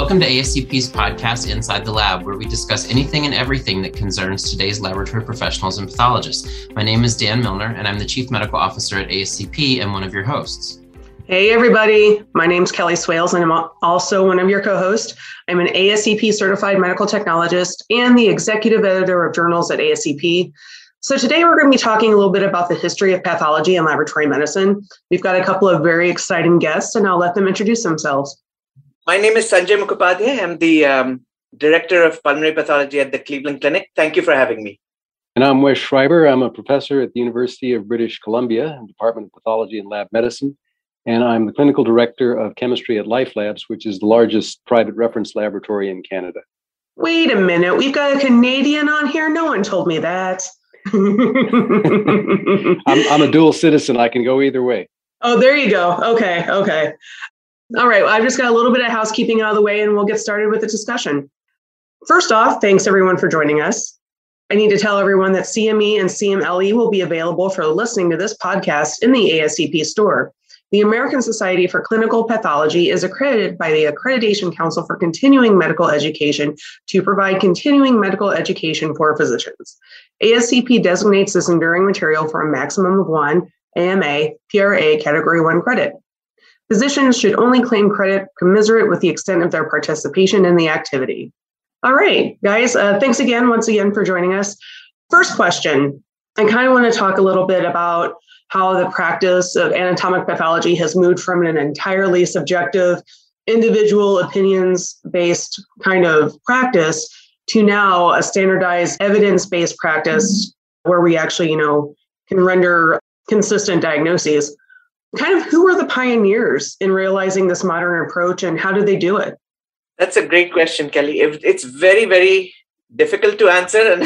Welcome to ASCP's podcast Inside the Lab, where we discuss anything and everything that concerns today's laboratory professionals and pathologists. My name is Dan Milner, and I'm the Chief Medical Officer at ASCP and one of your hosts. Hey, everybody. My name is Kelly Swales, and I'm also one of your co hosts. I'm an ASCP certified medical technologist and the executive editor of journals at ASCP. So, today we're going to be talking a little bit about the history of pathology and laboratory medicine. We've got a couple of very exciting guests, and I'll let them introduce themselves. My name is Sanjay Mukhopadhyay. I'm the um, Director of Pulmonary Pathology at the Cleveland Clinic. Thank you for having me. And I'm Wes Schreiber. I'm a professor at the University of British Columbia, Department of Pathology and Lab Medicine. And I'm the clinical director of chemistry at Life Labs, which is the largest private reference laboratory in Canada. Wait a minute. We've got a Canadian on here. No one told me that. I'm, I'm a dual citizen. I can go either way. Oh, there you go. Okay. Okay. All right, well, I've just got a little bit of housekeeping out of the way and we'll get started with the discussion. First off, thanks everyone for joining us. I need to tell everyone that CME and CMLE will be available for listening to this podcast in the ASCP store. The American Society for Clinical Pathology is accredited by the Accreditation Council for Continuing Medical Education to provide continuing medical education for physicians. ASCP designates this enduring material for a maximum of one AMA PRA Category 1 credit. Physicians should only claim credit commensurate with the extent of their participation in the activity. All right, guys, uh, thanks again, once again, for joining us. First question I kind of want to talk a little bit about how the practice of anatomic pathology has moved from an entirely subjective, individual opinions based kind of practice to now a standardized evidence based practice mm-hmm. where we actually, you know, can render consistent diagnoses kind of who were the pioneers in realizing this modern approach and how did they do it? That's a great question, Kelly. It's very, very difficult to answer. And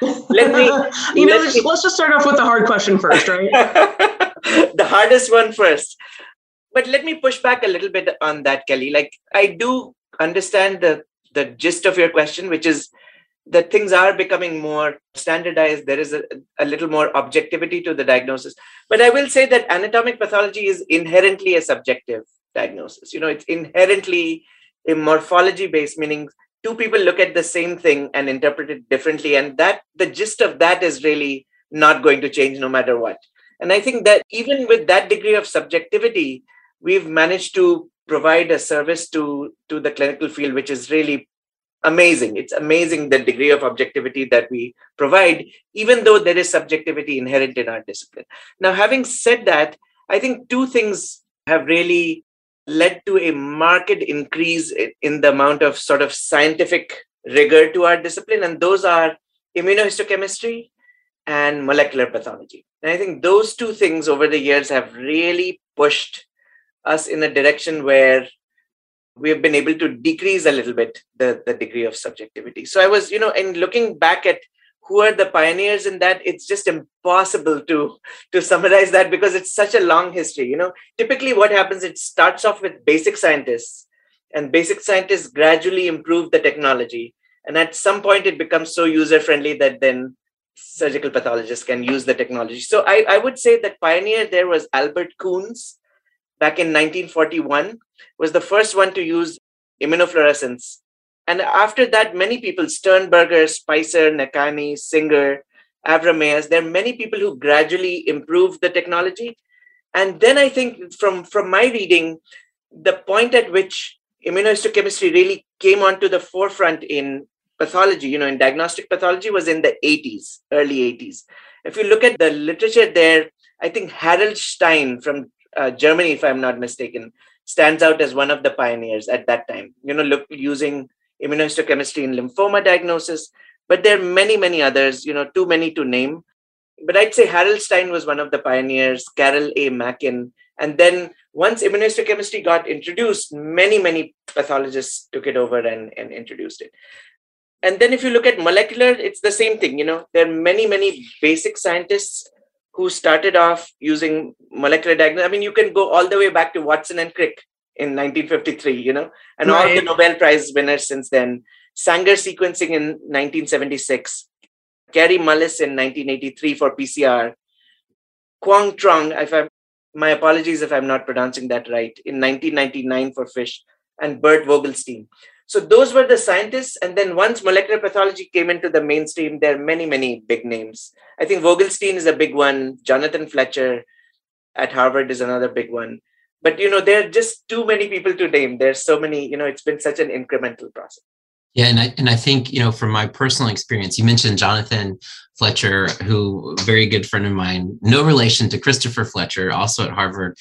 let me, you know, let's, let's just start off with the hard question first, right? the hardest one first. But let me push back a little bit on that, Kelly. Like, I do understand the the gist of your question, which is that things are becoming more standardized there is a, a, little more objectivity to the diagnosis. But i will say that anatomic pathology is inherently a subjective diagnosis. You know it's inherently a morphology based meaning two people look at the same thing and interpret it differently and that the gist of that is really not going to change no matter what. And i think that even with that degree of subjectivity we've managed to provide a service to to the clinical field which is really amazing. It's amazing the degree of objectivity that we provide, even though there is subjectivity inherent in our discipline. Now, having said that, I think two things have really led to a marked increase in the amount of sort of scientific rigor to our discipline, and those are immunohistochemistry and molecular pathology. And I think those two things over the years have really pushed us in a direction where we have been able to decrease a little bit the, the degree of subjectivity. So I was, you know, in looking back at who are the pioneers in that, it's just impossible to to summarize that because it's such a long history. You know, typically what happens, it starts off with basic scientists, and basic scientists gradually improve the technology. And at some point it becomes so user-friendly that then surgical pathologists can use the technology. So I, I would say that pioneer there was Albert Coons back in 1941 was the first one to use immunofluorescence. And after that, many people, Sternberger, Spicer, Nakane, Singer, Avrameas, there are many people who gradually improved the technology. And then I think from, from my reading, the point at which immunohistochemistry really came onto the forefront in pathology, you know, in diagnostic pathology was in the 80s, early 80s. If you look at the literature there, I think Harold Stein from uh, Germany, if I'm not mistaken, stands out as one of the pioneers at that time. You know, look using immunohistochemistry in lymphoma diagnosis, but there are many, many others. You know, too many to name. But I'd say Harold Stein was one of the pioneers. Carol A. Mackin, and then once immunohistochemistry got introduced, many, many pathologists took it over and, and introduced it. And then if you look at molecular, it's the same thing. You know, there are many, many basic scientists who started off using molecular diagnosis. I mean, you can go all the way back to Watson and Crick in 1953, you know, and right. all the Nobel Prize winners since then. Sanger sequencing in 1976, Kary Mullis in 1983 for PCR, Quang Trong, if I'm, my apologies if I'm not pronouncing that right, in 1999 for FISH, and Bert Vogelstein. So those were the scientists. And then once molecular pathology came into the mainstream, there are many, many big names. I think Vogelstein is a big one. Jonathan Fletcher at Harvard is another big one. But you know, there are just too many people to name. There's so many, you know, it's been such an incremental process. Yeah, and I and I think you know from my personal experience, you mentioned Jonathan Fletcher, who very good friend of mine, no relation to Christopher Fletcher, also at Harvard.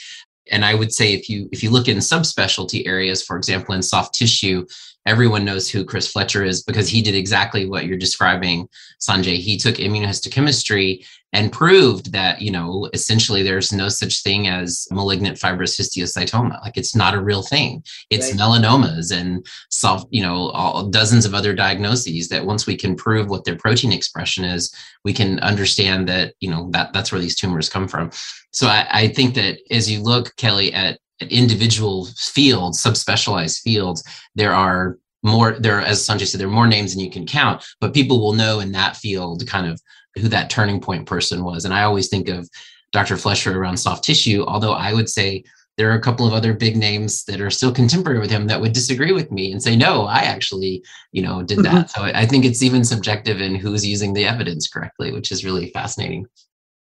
And I would say if you if you look in subspecialty areas, for example, in soft tissue, everyone knows who Chris Fletcher is because he did exactly what you're describing, Sanjay. He took immunohistochemistry and proved that, you know, essentially there's no such thing as malignant fibrous histiocytoma. Like it's not a real thing. It's right. melanomas and soft, you know, all, dozens of other diagnoses that once we can prove what their protein expression is, we can understand that, you know, that that's where these tumors come from. So I, I think that as you look, Kelly, at individual fields, subspecialized fields, there are more there as sanjay said there are more names than you can count but people will know in that field kind of who that turning point person was. And i always think of dr fletcher around soft tissue although i would say there are a couple of other big names that are still contemporary with him that would disagree with me and say no i actually you know did that. Mm-hmm. so i think it's even subjective in who's using the evidence correctly which is really fascinating.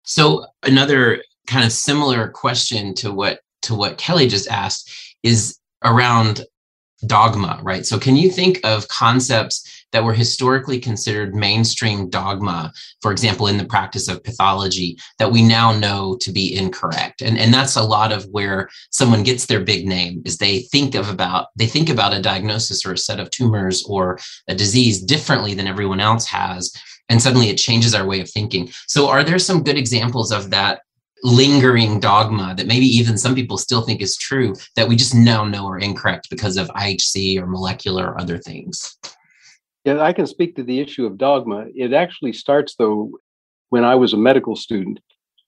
So another kind of similar question to what to what Kelly just asked is around dogma, right? So, can you think of concepts that were historically considered mainstream dogma, for example, in the practice of pathology, that we now know to be incorrect? And, and that's a lot of where someone gets their big name is they think of about they think about a diagnosis or a set of tumors or a disease differently than everyone else has. And suddenly it changes our way of thinking. So, are there some good examples of that lingering dogma that maybe even some people still think is true that we just now know are incorrect because of IHC or molecular or other things. Yeah, I can speak to the issue of dogma. It actually starts though when I was a medical student.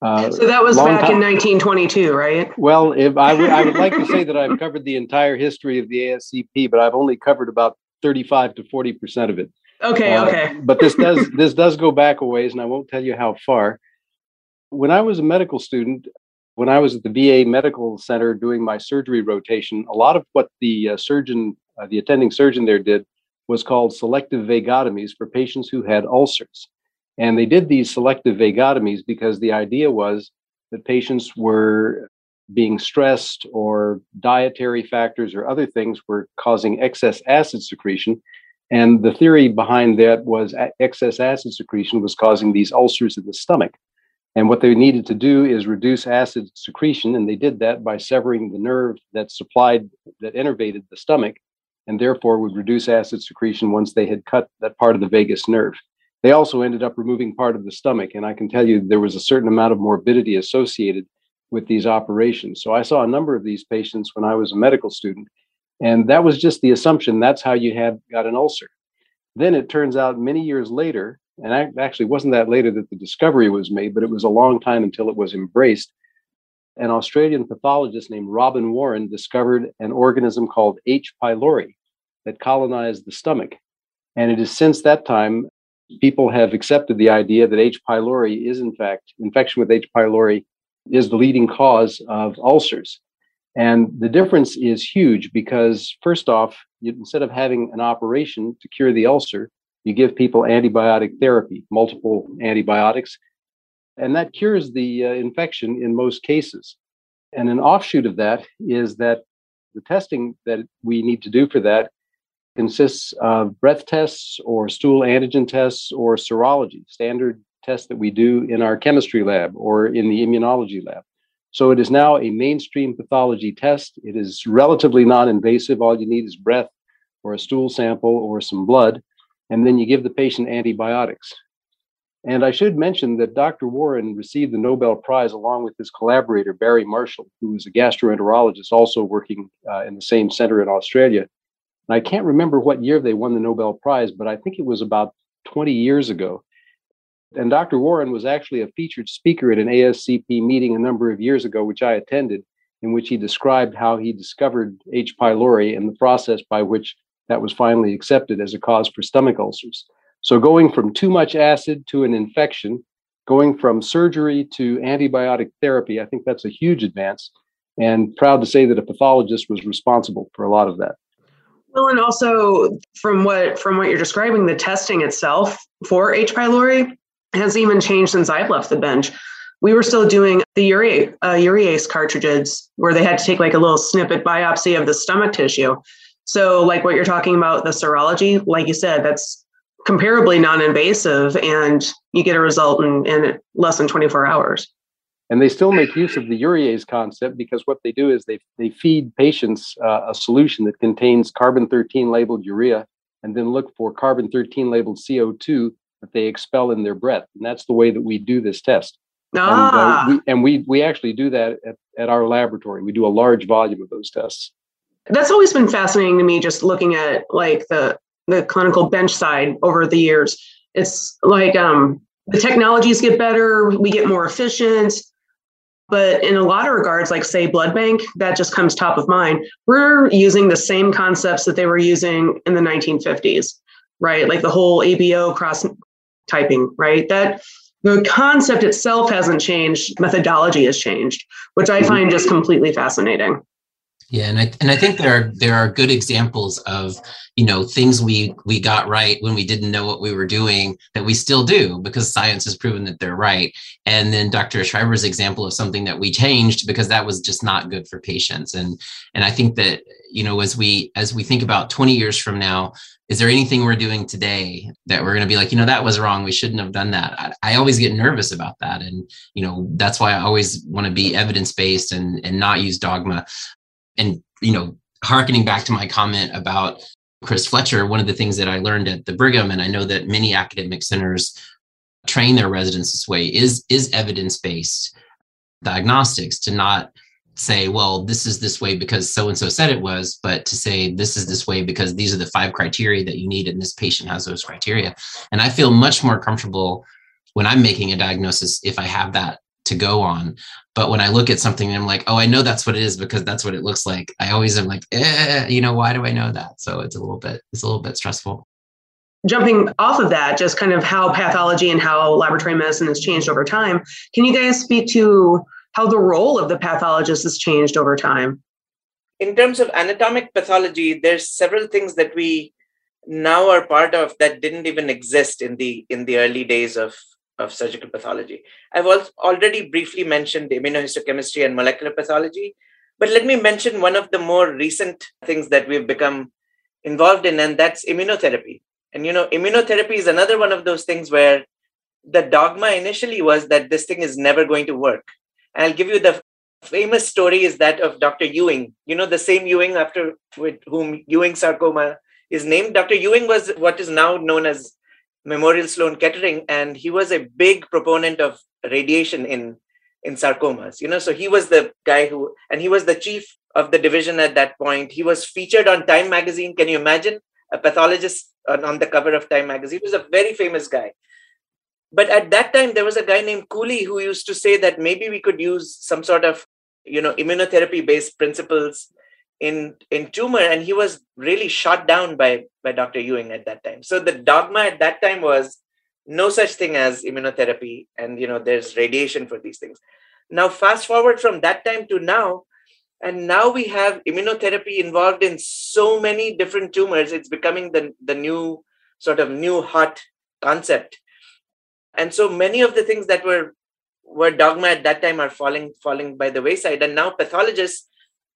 Uh, so that was back time. in 1922, right? Well, if I, w- I would like to say that I've covered the entire history of the ASCP, but I've only covered about 35 to 40 percent of it. Okay, uh, okay. but this does this does go back a ways, and I won't tell you how far. When I was a medical student, when I was at the VA Medical Center doing my surgery rotation, a lot of what the uh, surgeon, uh, the attending surgeon there did was called selective vagotomies for patients who had ulcers. And they did these selective vagotomies because the idea was that patients were being stressed or dietary factors or other things were causing excess acid secretion. And the theory behind that was excess acid secretion was causing these ulcers in the stomach. And what they needed to do is reduce acid secretion, and they did that by severing the nerve that supplied, that innervated the stomach, and therefore would reduce acid secretion once they had cut that part of the vagus nerve. They also ended up removing part of the stomach, and I can tell you there was a certain amount of morbidity associated with these operations. So I saw a number of these patients when I was a medical student, and that was just the assumption that's how you had got an ulcer. Then it turns out many years later and I, actually wasn't that later that the discovery was made, but it was a long time until it was embraced. An Australian pathologist named Robin Warren discovered an organism called H. pylori that colonized the stomach. And it is since that time people have accepted the idea that H. pylori is, in fact, infection with H. pylori is the leading cause of ulcers. And the difference is huge because, first off, instead of having an operation to cure the ulcer, you give people antibiotic therapy, multiple antibiotics, and that cures the uh, infection in most cases. And an offshoot of that is that the testing that we need to do for that consists of breath tests or stool antigen tests or serology, standard tests that we do in our chemistry lab or in the immunology lab. So it is now a mainstream pathology test. It is relatively non invasive. All you need is breath or a stool sample or some blood and then you give the patient antibiotics. And I should mention that Dr. Warren received the Nobel Prize along with his collaborator, Barry Marshall, who is a gastroenterologist also working uh, in the same center in Australia. And I can't remember what year they won the Nobel Prize, but I think it was about 20 years ago. And Dr. Warren was actually a featured speaker at an ASCP meeting a number of years ago, which I attended, in which he described how he discovered H. pylori and the process by which that was finally accepted as a cause for stomach ulcers. So, going from too much acid to an infection, going from surgery to antibiotic therapy, I think that's a huge advance. And proud to say that a pathologist was responsible for a lot of that. Well, and also from what from what you're describing, the testing itself for H. pylori has even changed since I've left the bench. We were still doing the urea, uh, urease cartridges where they had to take like a little snippet biopsy of the stomach tissue. So, like what you're talking about, the serology, like you said, that's comparably non-invasive, and you get a result in, in less than 24 hours. And they still make use of the urease concept because what they do is they, they feed patients uh, a solution that contains carbon 13 labeled urea and then look for carbon 13 labeled CO2 that they expel in their breath. And that's the way that we do this test. Ah. And, uh, we, and we, we actually do that at, at our laboratory. We do a large volume of those tests. That's always been fascinating to me, just looking at like the, the clinical bench side over the years. It's like um, the technologies get better, we get more efficient but in a lot of regards, like say blood bank, that just comes top of mind. We're using the same concepts that they were using in the 1950s, right? Like the whole ABO cross typing, right? That the concept itself hasn't changed, methodology has changed, which I find just completely fascinating. Yeah, and I and I think there are there are good examples of you know things we we got right when we didn't know what we were doing that we still do because science has proven that they're right. And then Dr. Schreiber's example of something that we changed because that was just not good for patients. And and I think that you know as we as we think about 20 years from now, is there anything we're doing today that we're going to be like you know that was wrong we shouldn't have done that I, I, always get nervous about that and you know that's why i always want to be evidence based and and not use dogma and you know harkening back to my comment about chris fletcher one of the things that i learned at the brigham and i know that many academic centers train their residents this way is is evidence-based diagnostics to not say well this is this way because so and so said it was but to say this is this way because these are the five criteria that you need and this patient has those criteria. And i feel much more comfortable when i'm making a diagnosis if i have that to go on. But when I look at something and I'm like, oh, I know that's what it is because that's what it looks like. I always am like, eh, you know, why do I know that? So it's a little bit, it's a little bit stressful. Jumping off of that, just kind of how pathology and how laboratory medicine has changed over time. Can you guys speak to how the role of the pathologist has changed over time? In terms of anatomic pathology, there's several things that we now are part of that didn't even exist in the in the early days of of surgical pathology. I've already briefly mentioned immunohistochemistry and molecular pathology, but let me mention one of the more recent things that we've become involved in, and that's immunotherapy. And you know, immunotherapy is another one of those things where the dogma initially was that this thing is never going to work. And I'll give you the famous story is that of Dr. Ewing. You know, the same Ewing after with whom Ewing sarcoma is named. Dr. Ewing was what is now known as Memorial Sloan Kettering, and he was a big proponent of radiation in in sarcomas. You know, so he was the guy who, and he was the chief of the division at that point. He was featured on Time magazine. Can you imagine a pathologist on, on the cover of Time magazine? He was a very famous guy. But at that time, there was a guy named Coley who used to say that maybe we could use some sort of, you know, immunotherapy based principles in in tumor and he was really shot down by by dr ewing at that time. So the dogma at that time was no such thing as immunotherapy and you know there's radiation for these things. Now fast forward from that time to now and now we have immunotherapy involved in so many different tumors it's becoming the the new sort of new hot concept. And so many of the things that were were dogma at that time are falling falling by the wayside. And now pathologists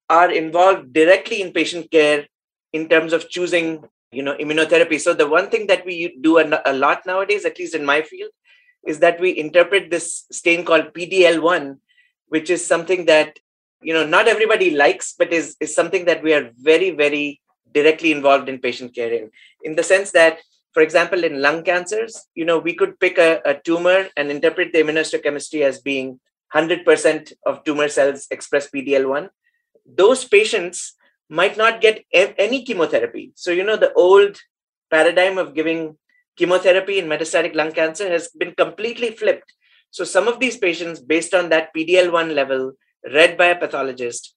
are involved directly in patient care in terms of choosing you know immunotherapy. So the one thing that we do a, lot nowadays at least in my field is that we interpret this stain called pdl1 which is something that you know not everybody likes but is is something that we are very very directly involved in patient care in. In the sense that for example in lung cancers you know we could pick a, a tumor and interpret the immunohistochemistry as being 100% of tumor cells express pdl1 those patients might not get any chemotherapy. So, you know, the old paradigm of giving chemotherapy in metastatic lung cancer has been completely flipped. So, some of these patients, based on that PDL 1 level read by a pathologist,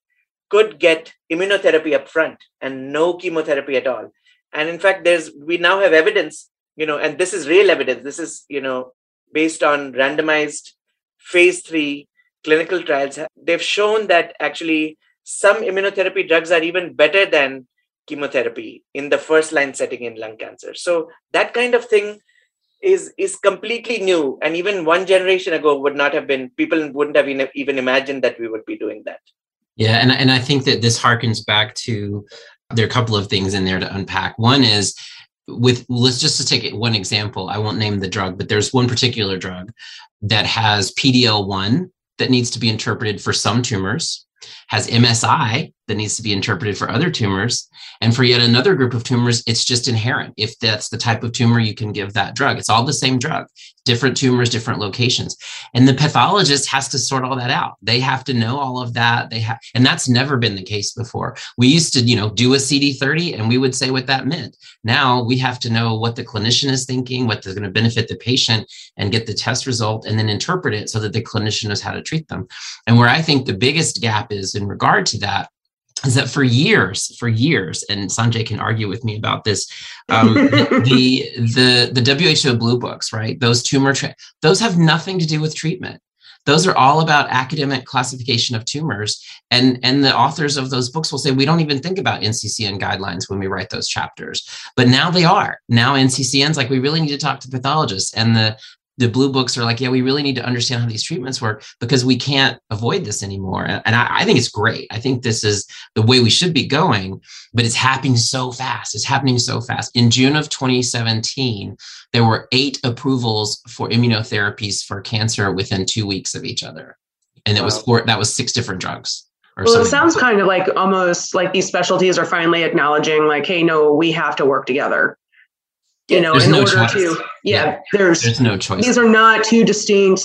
could get immunotherapy up front and no chemotherapy at all. And in fact, there's we now have evidence, you know, and this is real evidence. This is, you know, based on randomized phase three clinical trials. They've shown that actually some immunotherapy drugs are even better than chemotherapy in the first line setting in lung cancer. So that kind of thing is is completely new. And even one generation ago would not have been people wouldn't have even imagined that we would be doing that. Yeah and, and i think that this harkens back to there are a couple of things in there to unpack. One is with let's just to take one example. I won't name the drug but there's one particular drug that has pdl1 that needs to be interpreted for some tumors has MSI that needs to be interpreted for other tumors. And for yet another group of tumors, it's just inherent. If that's the type of tumor, you can give that drug. It's all the same drug, different tumors, different locations. And the pathologist has to sort all that out. They have to know all of that. They have, and that's never been the case before. We used to, you know, do a CD30 and we would say what that meant. Now we have to know what the clinician is thinking, what is going to benefit the patient, and get the test result and then interpret it so that the clinician knows how to treat them. And where I think the biggest gap is in regard to that is that for years, for years, and Sanjay can argue with me about this, um, the, the the WHO blue books, right? Those tumor tra- those have nothing to do with treatment. Those are all about academic classification of tumors, and and the authors of those books will say we don't even think about NCCN guidelines when we write those chapters, but now they are. Now NCCN's like we really need to talk to pathologists, and the the blue books are like, yeah, we really need to understand how these treatments work because we can't avoid this anymore. And I, I, think it's great. I think this is the way we should be going, but it's happening so fast. It's happening so fast. In June of 2017, there were eight approvals for immunotherapies for cancer within two weeks of each other. And it was four, that was six different drugs. Well, it sounds kind of like almost like these specialties are finally acknowledging, like, hey, no, we have to work together you know, there's in no order choice. to, yeah, yeah, there's, there's no choice. These are not two distinct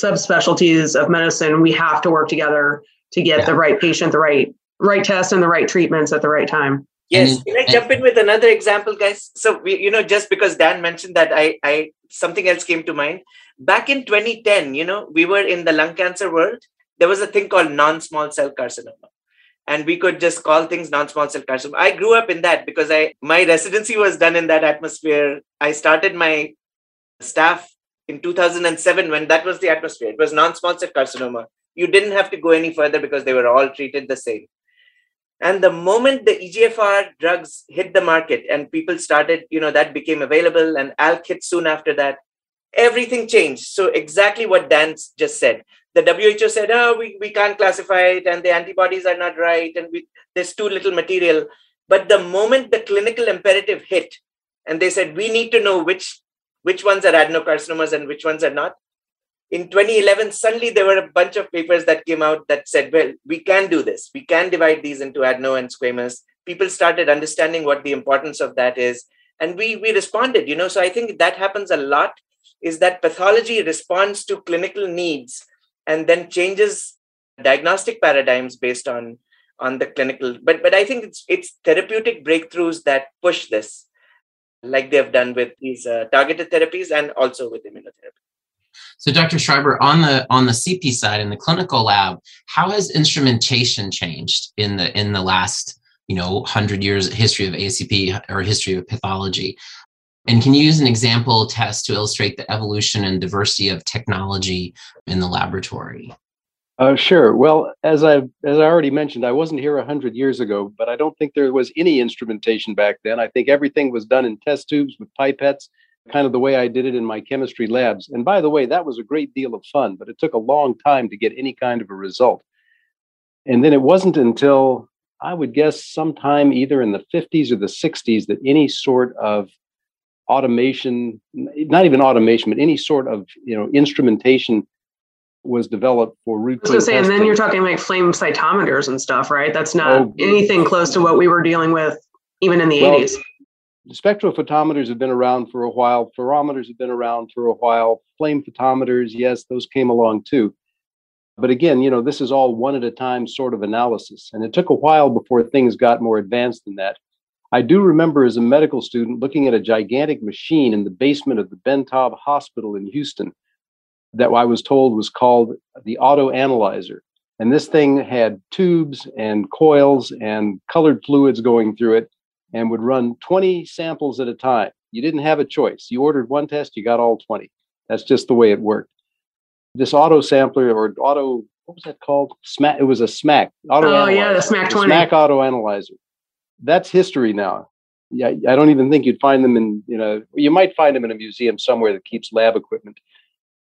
subspecialties of medicine. We have to work together to get yeah. the right patient, the right, right test and the right treatments at the right time. Yes. Can I jump in with another example, guys? So we, you know, just because Dan mentioned that, I, I, something else came to mind. Back in 2010, you know, we were in the lung cancer world. There was a thing called non-small cell carcinoma and we could just call things non-small cell carcinoma. I grew up in that because I my residency was done in that atmosphere. I started my staff in 2007 when that was the atmosphere. It was non-small cell carcinoma. You didn't have to go any further because they were all treated the same. And the moment the EGFR drugs hit the market and people started, you know, that became available and ALK hit soon after that, everything changed. So exactly what Dan just said the WHO said, oh, we, we can't classify it and the antibodies are not right and we, there's too little material. But the moment the clinical imperative hit and they said, we need to know which, which ones are adenocarcinomas and which ones are not, in 2011, suddenly there were a bunch of papers that came out that said, well, we can do this. We can divide these into adeno and squamous. People started understanding what the importance of that is. And we, we responded, you know, so I think that happens a lot is that pathology responds to clinical needs and then changes diagnostic paradigms based on on the clinical but but i think it's it's therapeutic breakthroughs that push this like they've done with these uh, targeted therapies and also with immunotherapy. So dr schreiber on the on the cp side in the clinical lab how has instrumentation changed in the in the last you know 100 years history of acp or history of pathology and can you use an example test to illustrate the evolution and diversity of technology in the laboratory? Uh, sure. Well, as I as I already mentioned, I wasn't here hundred years ago, but I don't think there was any instrumentation back then. I think everything was done in test tubes with pipettes, kind of the way I did it in my chemistry labs. And by the way, that was a great deal of fun, but it took a long time to get any kind of a result. And then it wasn't until I would guess sometime either in the 50s or the 60s that any sort of automation, not even automation, but any sort of you know instrumentation was developed for root. I was say, and then you're talking like flame cytometers and stuff, right? That's not oh, anything close to what we were dealing with even in the well, 80s. Spectrophotometers have been around for a while. Fluorometers have been around for a while. Flame photometers, yes, those came along too. But again, you know, this is all one at a time sort of analysis. And it took a while before things got more advanced than that. I do remember as a medical student looking at a gigantic machine in the basement of the Ben Taub Hospital in Houston that I was told was called the auto analyzer. And this thing had tubes and coils and colored fluids going through it and would run 20 samples at a time. You didn't have a choice. You ordered one test, you got all 20. That's just the way it worked. This auto sampler or auto, what was that called? SMAC. It was a SMAC. Auto oh, analyzer. yeah, the SMAC 20. SMAC auto analyzer that's history now. Yeah, I don't even think you'd find them in, you know, you might find them in a museum somewhere that keeps lab equipment.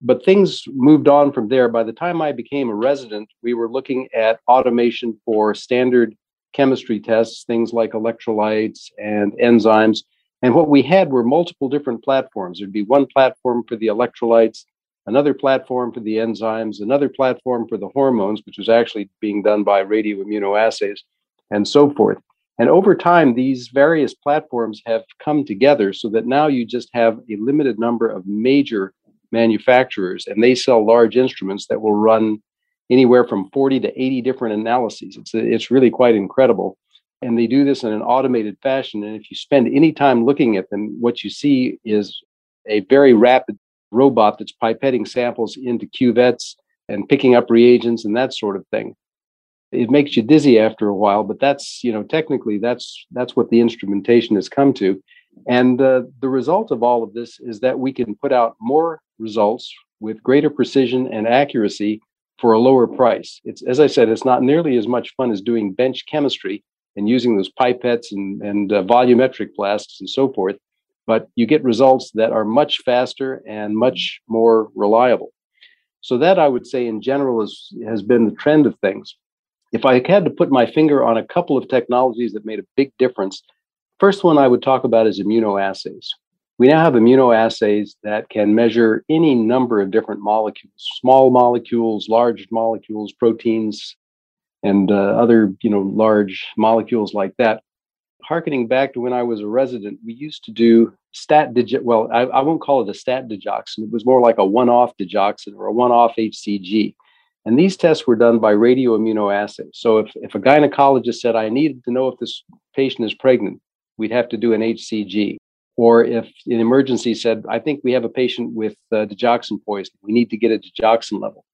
But things moved on from there. By the time I became a resident, we were looking at automation for standard chemistry tests, things like electrolytes and enzymes. And what we had were multiple different platforms. There'd be one platform for the electrolytes, another platform for the enzymes, another platform for the hormones, which was actually being done by radioimmunoassays, and so forth. And over time, these various platforms have come together so that now you just have a limited number of major manufacturers, and they sell large instruments that will run anywhere from 40 to 80 different analyses. It's, it's really quite incredible. And they do this in an automated fashion. And if you spend any time looking at them, what you see is a very rapid robot that's pipetting samples into cuvettes and picking up reagents and that sort of thing. It makes you dizzy after a while, but that's you know technically that's that's what the instrumentation has come to, and uh, the result of all of this is that we can put out more results with greater precision and accuracy for a lower price. It's as I said, it's not nearly as much fun as doing bench chemistry and using those pipettes and, and uh, volumetric flasks and so forth, but you get results that are much faster and much more reliable. So that I would say in general is, has been the trend of things. If I had to put my finger on a couple of technologies that made a big difference, first one I would talk about is immunoassays. We now have immunoassays that can measure any number of different molecules, small molecules, large molecules, proteins, and uh, other, you know, large molecules like that. Harkening back to when I was a resident, we used to do stat digit. Well, I, I won't call it a stat digoxin. It was more like a one-off digoxin or a one-off HCG. And these tests were done by radioimmunoassays. So if, if a gynecologist said, I needed to know if this patient is pregnant, we'd have to do an HCG. Or if an emergency said, I think we have a patient with uh, digoxin poisoning, we need to get a digoxin level.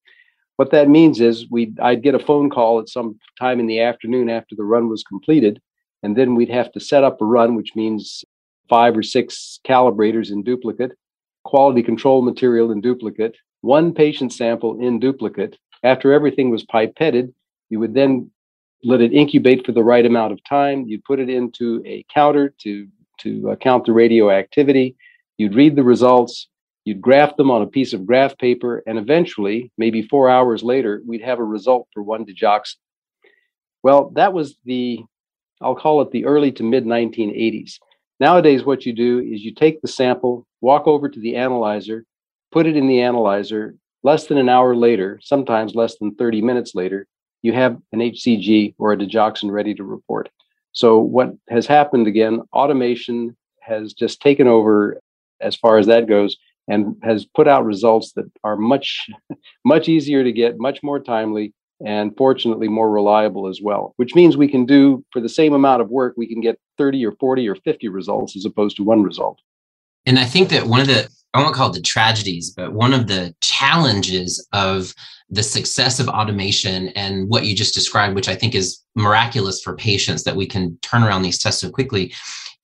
What that means is we I'd get a phone call at some time in the afternoon after the run was completed, and then we'd have to set up a run, which means five or six calibrators in duplicate, quality control material in duplicate, one patient sample in duplicate. After everything was pipetted, you would then let it incubate for the right amount of time. You'd put it into a counter to to uh, count the radioactivity. You'd read the results, you'd graph them on a piece of graph paper, and eventually, maybe four hours later, we'd have a result for one digoxin. Well, that was the, I'll call it the early to mid 1980s. Nowadays, what you do is you take the sample, walk over to the analyzer, put it in the analyzer. Less than an hour later, sometimes less than 30 minutes later, you have an HCG or a digoxin ready to report. So what has happened again, automation has just taken over as far as that goes and has put out results that are much much easier to get, much more timely and fortunately more reliable as well, which means we can do for the same amount of work we can get 30 or 40 or 50 results as opposed to one result. And I think that one of the I won't call it the tragedies, but one of the challenges of the success of automation and what you just described, which I think is miraculous for patients that we can turn around these tests so quickly,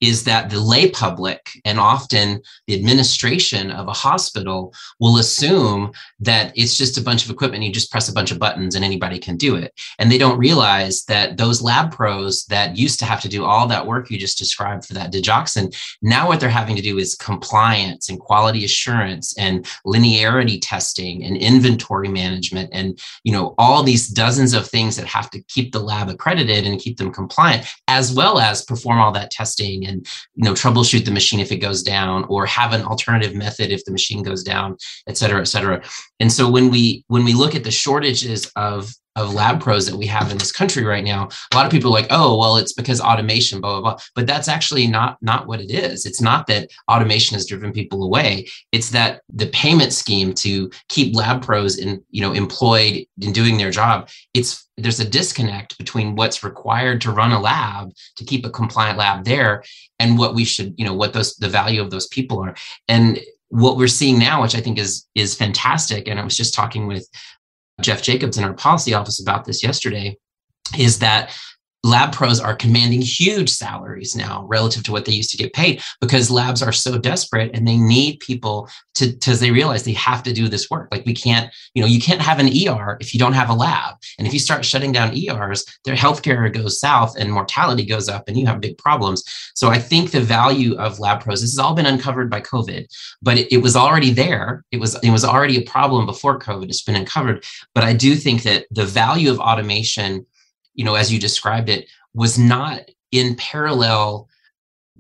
is that the lay public and often the administration of a hospital will assume that it's just a bunch of equipment. You just press a bunch of buttons and anybody can do it. And they don't realize that those lab pros that used to have to do all that work you just described for that digoxin, now what they're having to do is compliance and quality assurance and linearity testing and inventory management and you know all these dozens of things that have to keep the lab accredited and keep them compliant as well as perform all that testing and you know troubleshoot the machine if it goes down or have an alternative method if the machine goes down et cetera et cetera. And so when we when we look at the shortages of of lab pros that we have in this country right now. A lot of people are like oh well it's because automation blah blah blah. But that's actually not not what it is. It's not that automation has driven people away. It's that the payment scheme to keep lab pros in you know employed in doing their job it's there's a disconnect between what's required to run a lab to keep a compliant lab there and what we should you know what those the value of those people are. And what we're seeing now which i think is is fantastic and i was just talking with Jeff Jacobs in our policy office about this yesterday is that lab pros are commanding huge salaries now relative to what they used to get paid because labs are so desperate and they need people to they realize they have to do this work. Like we can't you know you can't have an er if you don't have a lab. And if you start shutting down ers their healthcare goes south and mortality goes up and you have big problems. So i think the value of lab pros this has all been uncovered by covid but it, it was already there. It was it was already a problem before covid. It's been uncovered. But i do think that the value of automation you know, as you described it, was not in parallel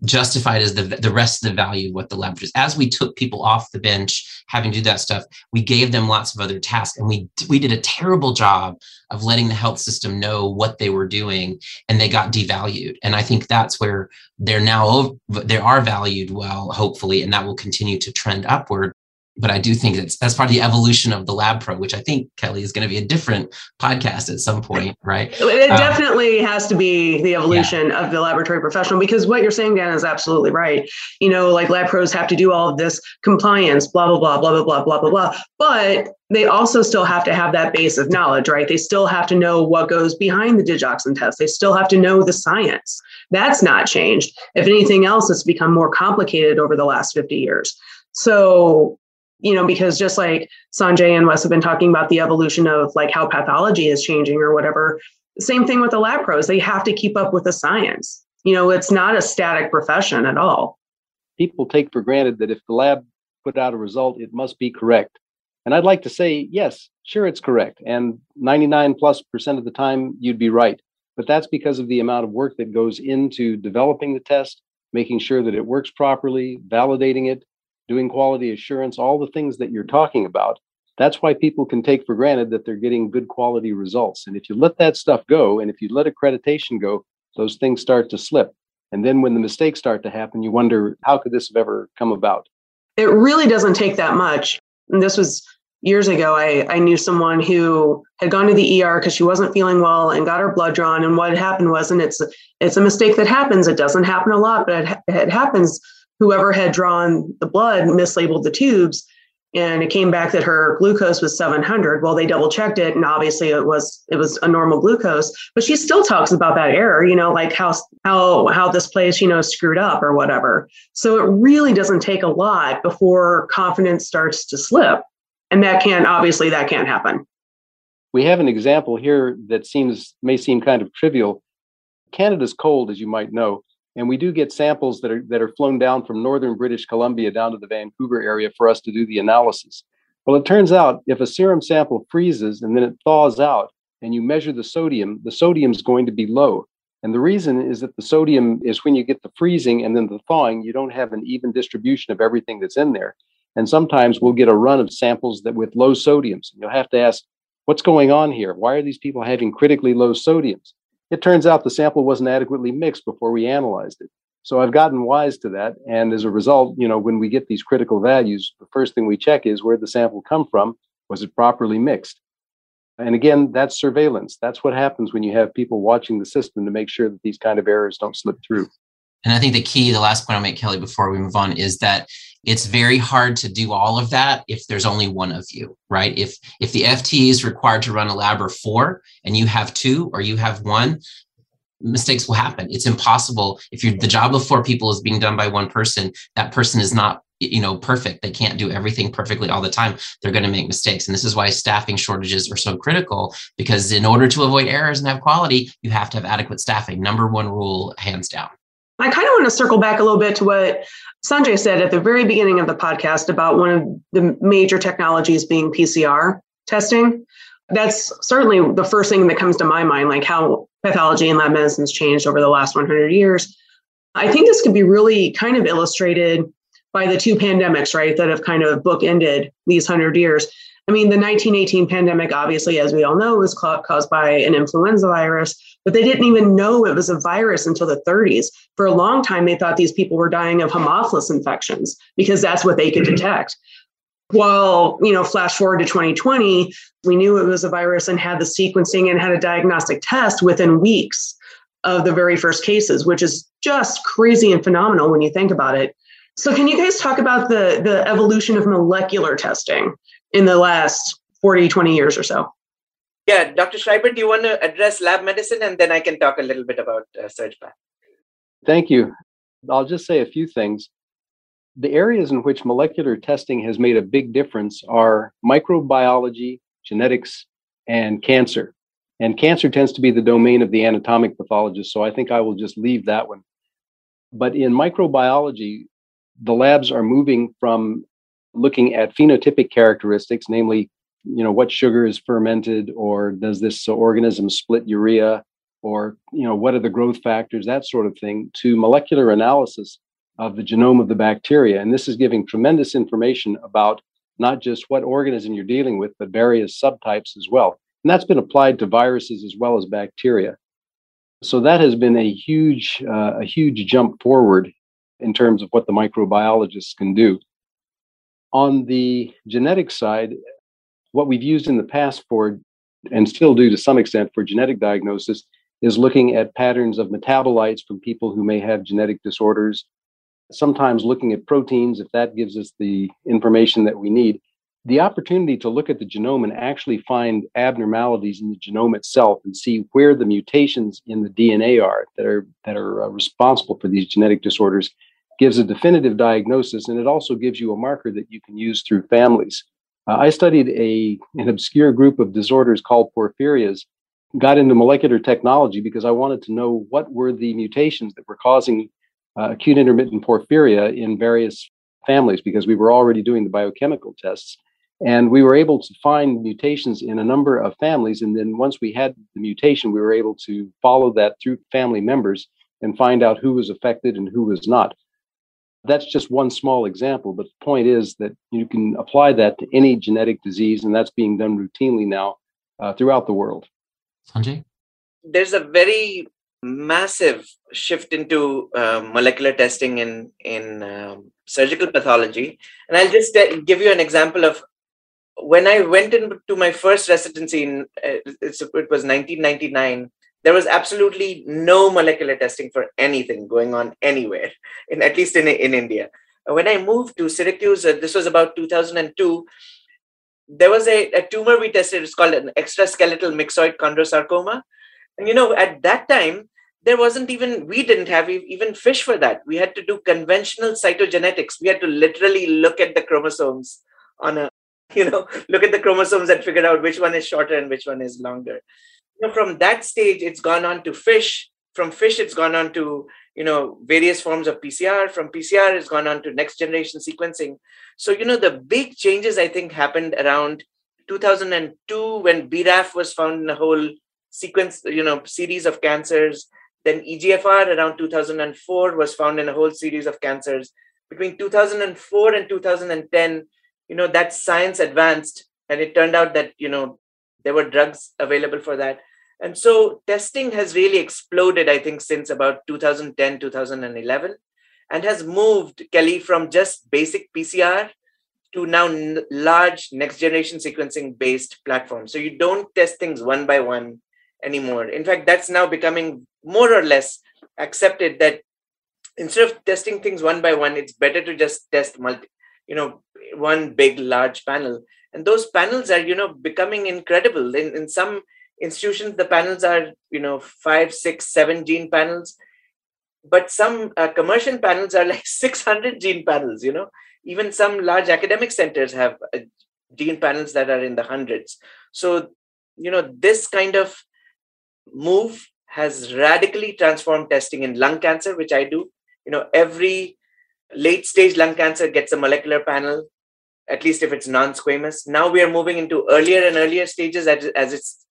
justified as the the rest of the value of what the lab is. As we took people off the bench, having to do that stuff, we gave them lots of other tasks, and we we did a terrible job of letting the health system know what they were doing, and they got devalued. And I think that's where they're now they are valued well, hopefully, and that will continue to trend upward but I do think that's that's part of the evolution of the Lab Pro, which I think Kelly is going to be a different podcast at some point, right? It um, definitely has to be the evolution yeah. of the laboratory professional because what you're saying, Dan, is absolutely right. You know, like lab pros have to do all of this compliance, blah blah blah blah blah blah blah blah blah, but they also still have to have that base of knowledge, right? They still have to know what goes behind the digoxin test. They still have to know the science. That's not changed. If anything else, it's become more complicated over the last 50 years. So you know, because just like Sanjay and Wes have been talking about the evolution of like how pathology is changing or whatever, same thing with the lab pros. They have to keep up with the science. You know, it's not a static profession at all. People take for granted that if the lab put out a result, it must be correct. And I'd like to say, yes, sure, it's correct. And 99 plus percent of the time, you'd be right. But that's because of the amount of work that goes into developing the test, making sure that it works properly, validating it, doing quality assurance, all the things that you're talking about. That's why people can take for granted that they're getting good quality results. And if you let that stuff go, and if you let accreditation go, those things start to slip. And then when the mistakes start to happen, you wonder, how could this have ever come about? It really doesn't take that much. And this was years ago. I, I knew someone who had gone to the ER because she wasn't feeling well and got her blood drawn. And what happened was, and it's it's a mistake that happens. It doesn't happen a lot, but it, it happens whoever had drawn the blood mislabeled the tubes and it came back that her glucose was 700 well they double checked it and obviously it was it was a normal glucose but she still talks about that error you know like how how how this place you know screwed up or whatever. So it really doesn't take a lot before confidence starts to slip and that can obviously that can't happen. We have an example here that seems may seem kind of trivial. Canada's cold as you might know and we do get samples that are that are flown down from northern British Columbia down to the Vancouver area for us to do the analysis. Well, it turns out if a serum sample freezes and then it thaws out and you measure the sodium, the sodium is going to be low. And the reason is that the sodium is when you get the freezing and then the thawing, you don't have an even distribution of everything that's in there. And sometimes we'll get a run of samples that with low sodiums. You'll have to ask, what's going on here? Why are these people having critically low sodiums? It turns out the sample wasn't adequately mixed before we analyzed it. So I've gotten wise to that. And as a result, you know, when we get these critical values, the first thing we check is where the sample come from? Was it properly mixed? And again, that's surveillance. That's what happens when you have people watching the system to make sure that these kind of errors don't slip through. And I think the key, the last point I'll make, Kelly, before we move on, is that it's very hard to do all of that if there's only one of you, right? If if the FTE is required to run a lab or four and you have two or you have one, mistakes will happen. It's impossible. If you're the job of four people is being done by one person, that person is not you know perfect. They can't do everything perfectly all the time. They're going to make mistakes. And this is why staffing shortages are so critical because in order to avoid errors and have quality you have to have adequate staffing. Number one rule hands down I kind of want to circle back a little bit to what Sanjay said at the very beginning of the podcast about one of the major technologies being PCR testing. That's certainly the first thing that comes to my mind, like how pathology and lab medicine's changed over the last 100 years. I think this could be really kind of illustrated by the two pandemics, right, that have kind of bookended these 100 years. I mean, the 1918 pandemic, obviously, as we all know, was caused by an influenza virus, but they didn't even know it was a virus until the 30s. For a long time, they thought these people were dying of Haemophilus infections because that's what they could mm-hmm. detect. While, you know, flash forward to 2020, we knew it was a virus and had the sequencing and had a diagnostic test within weeks of the very first cases, which is just crazy and phenomenal when you think about it. So, can you guys talk about the, the evolution of molecular testing? in the last 40, 20 years or so? Yeah, Dr. Schreiber, do you want to address lab medicine and then I can talk a little bit about uh, SurgePath? Thank you. I'll just say a few things. The areas in which molecular testing has made a big difference are microbiology, genetics, and cancer. And cancer tends to be the domain of the anatomic pathologist, so I think I will just leave that one. But in microbiology, the labs are moving from looking at phenotypic characteristics, namely, you know, what sugar is fermented, or does this organism split urea, or you know, what are the growth factors, that sort of thing, to molecular analysis of the genome of the bacteria. And this is giving tremendous information about not just what organism you're dealing with, but various subtypes as well. And that's been applied to viruses as well as bacteria. So that has been a huge, uh, a huge jump forward in terms of what the microbiologists can do. On the genetic side, what we've used in the past for, and still do to some extent for genetic diagnosis, is looking at patterns of metabolites from people who may have genetic disorders, sometimes looking at proteins if that gives us the information that we need the opportunity to look at the genome and actually find abnormalities in the genome itself and see where the mutations in the DNA are that are that are uh, responsible for these genetic disorders gives a definitive diagnosis and it also gives you a marker that you can use through families. Uh, I studied a an obscure group of disorders called porphyrias got into molecular technology because I wanted to know what were the mutations that were causing uh, acute intermittent porphyria in various families because we were already doing the biochemical tests and we were able to find mutations in a number of families. And then once we had the mutation, we were able to follow that through family members and find out who was affected and who was not. That's just one small example, but the point is that you can apply that to any genetic disease, and that's being done routinely now uh, throughout the world. Sanjay? There's a very massive shift into uh, molecular testing in in um, surgical pathology, and I'll just uh, give you an example of when I went into my first residency in uh, it was 1999, there was absolutely no molecular testing for anything going on anywhere, in at least in in India. When I moved to Syracuse, uh, this was about 2002. There was a, a tumor we tested. It's called an extraskeletal myxoid chondrosarcoma, and you know at that time there wasn't even we didn't have even fish for that. We had to do conventional cytogenetics. We had to literally look at the chromosomes on a you know look at the chromosomes and figure out which one is shorter and which one is longer. You know, from that stage it's gone on to fish. From fish it's gone on to you know various forms of pcr from pcr it's gone on to next generation sequencing. So you know the big changes i think happened around 2002 when braf was found in a whole sequence you know series of cancers. Then egfr around 2004 was found in a whole series of cancers. Between 2004 and 2010 you know that science advanced and it turned out that you know there were drugs available for that. And so testing has really exploded i think since about 2010 2011 and has moved kelly from just basic pcr to now n- large next generation sequencing based platforms. So you don't test things one by one anymore. In fact that's now becoming more or less accepted that instead of testing things one by one it's better to just test multi you know one big large panel. And those panels are you know becoming incredible. In, in some institutions the panels are you know five six seven gene panels. But some uh, commercial panels are like 600 gene panels you know. Even some large academic centers have uh, gene panels that are in the hundreds. So you know this kind of move has radically transformed testing in lung cancer which i do. You know every late stage lung cancer gets a molecular panel at least if it's non-squamous. Now we are moving into earlier and earlier stages as, as it's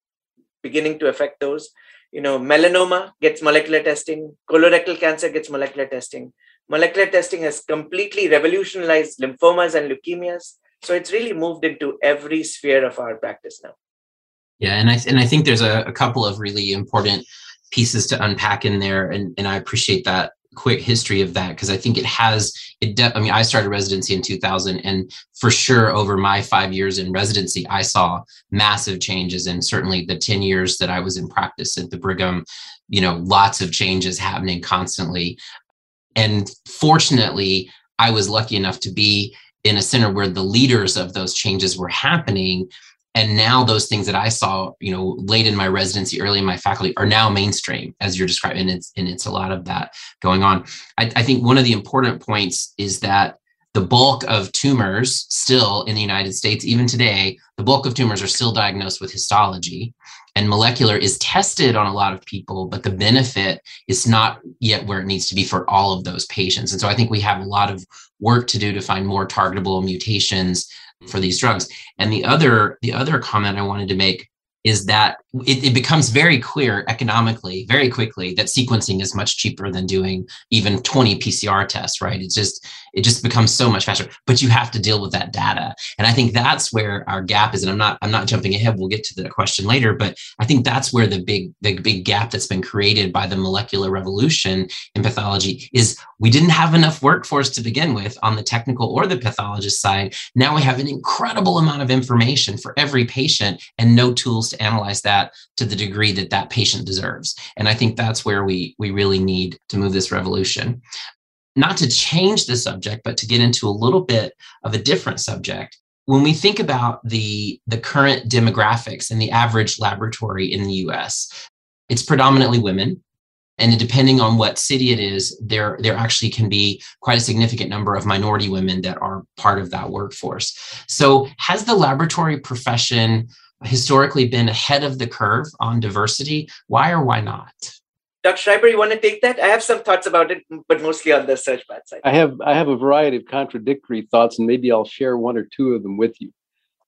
beginning to affect those. You know melanoma gets molecular testing colorectal cancer gets molecular testing. Molecular testing has completely revolutionized lymphomas and leukemias. So it's really moved into every sphere of our practice now. Yeah and i and i think there's a, a couple of really important pieces to unpack in there and and i appreciate that quick history of that because I think it has it. De- I mean, I started residency in 2000, and for sure, over my five years in residency, I saw massive changes, and certainly the 10 years that I was in practice at the Brigham, you know, lots of changes happening constantly. And fortunately, I was lucky enough to be in a center where the leaders of those changes were happening and now those things that i saw you know late in my residency early in my faculty are now mainstream as you're describing and it's and it's a lot of that going on. I, I think one of the important points is that the bulk of tumors still in the united states even today the bulk of tumors are still diagnosed with histology and molecular is tested on a lot of people but the benefit is not yet where it needs to be for all of those patients. And so i think we have a lot of work to do to find more targetable mutations for these drugs. And the other the other comment I wanted to make is that it, it, becomes very clear economically very quickly that sequencing is much cheaper than doing even 20 pcr tests right it's just it just becomes so much faster. But you have to deal with that data. And i think that's where our gap is. And i'm not i'm not jumping ahead. We'll get to the question later. But i think that's where the big the big gap that's been created by the molecular revolution in pathology is we didn't have enough workforce to begin with on the technical or the pathologist side. Now we have an incredible amount of information for every patient and no tools to analyze that to the degree that that patient deserves. And I think that's where we we really need to move this revolution. Not to change the subject, but to get into a little bit of a different subject. When we think about the the current demographics in the average laboratory in the US, it's predominantly women and depending on what city it is there there actually can be quite a significant number of minority women that are part of that workforce so has the laboratory profession historically been ahead of the curve on diversity. Why or why not? Dr. Schreiber, you want to take that? I have some thoughts about it, but mostly on the surg path side. I have I have a variety of contradictory thoughts, and maybe I'll share one or two of them with you.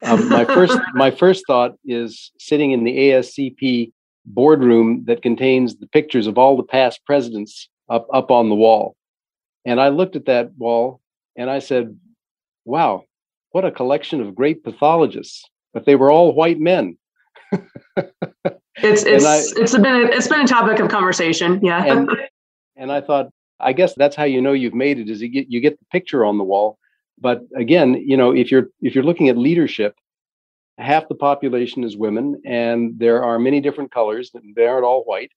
Um, my first my first thought is sitting in the ASCP boardroom that contains the pictures of all the past presidents up up on the wall, and I looked at that wall and I said, "Wow, what a collection of great pathologists!" but they were all white men. it's it's I, it's been a, it's been a topic of conversation, yeah. and, and I thought, I guess that's how you know you've made it is you get you get the picture on the wall. But again, you know, if you're if you're looking at leadership, half the population is women, and there are many different colors, and they aren't all white.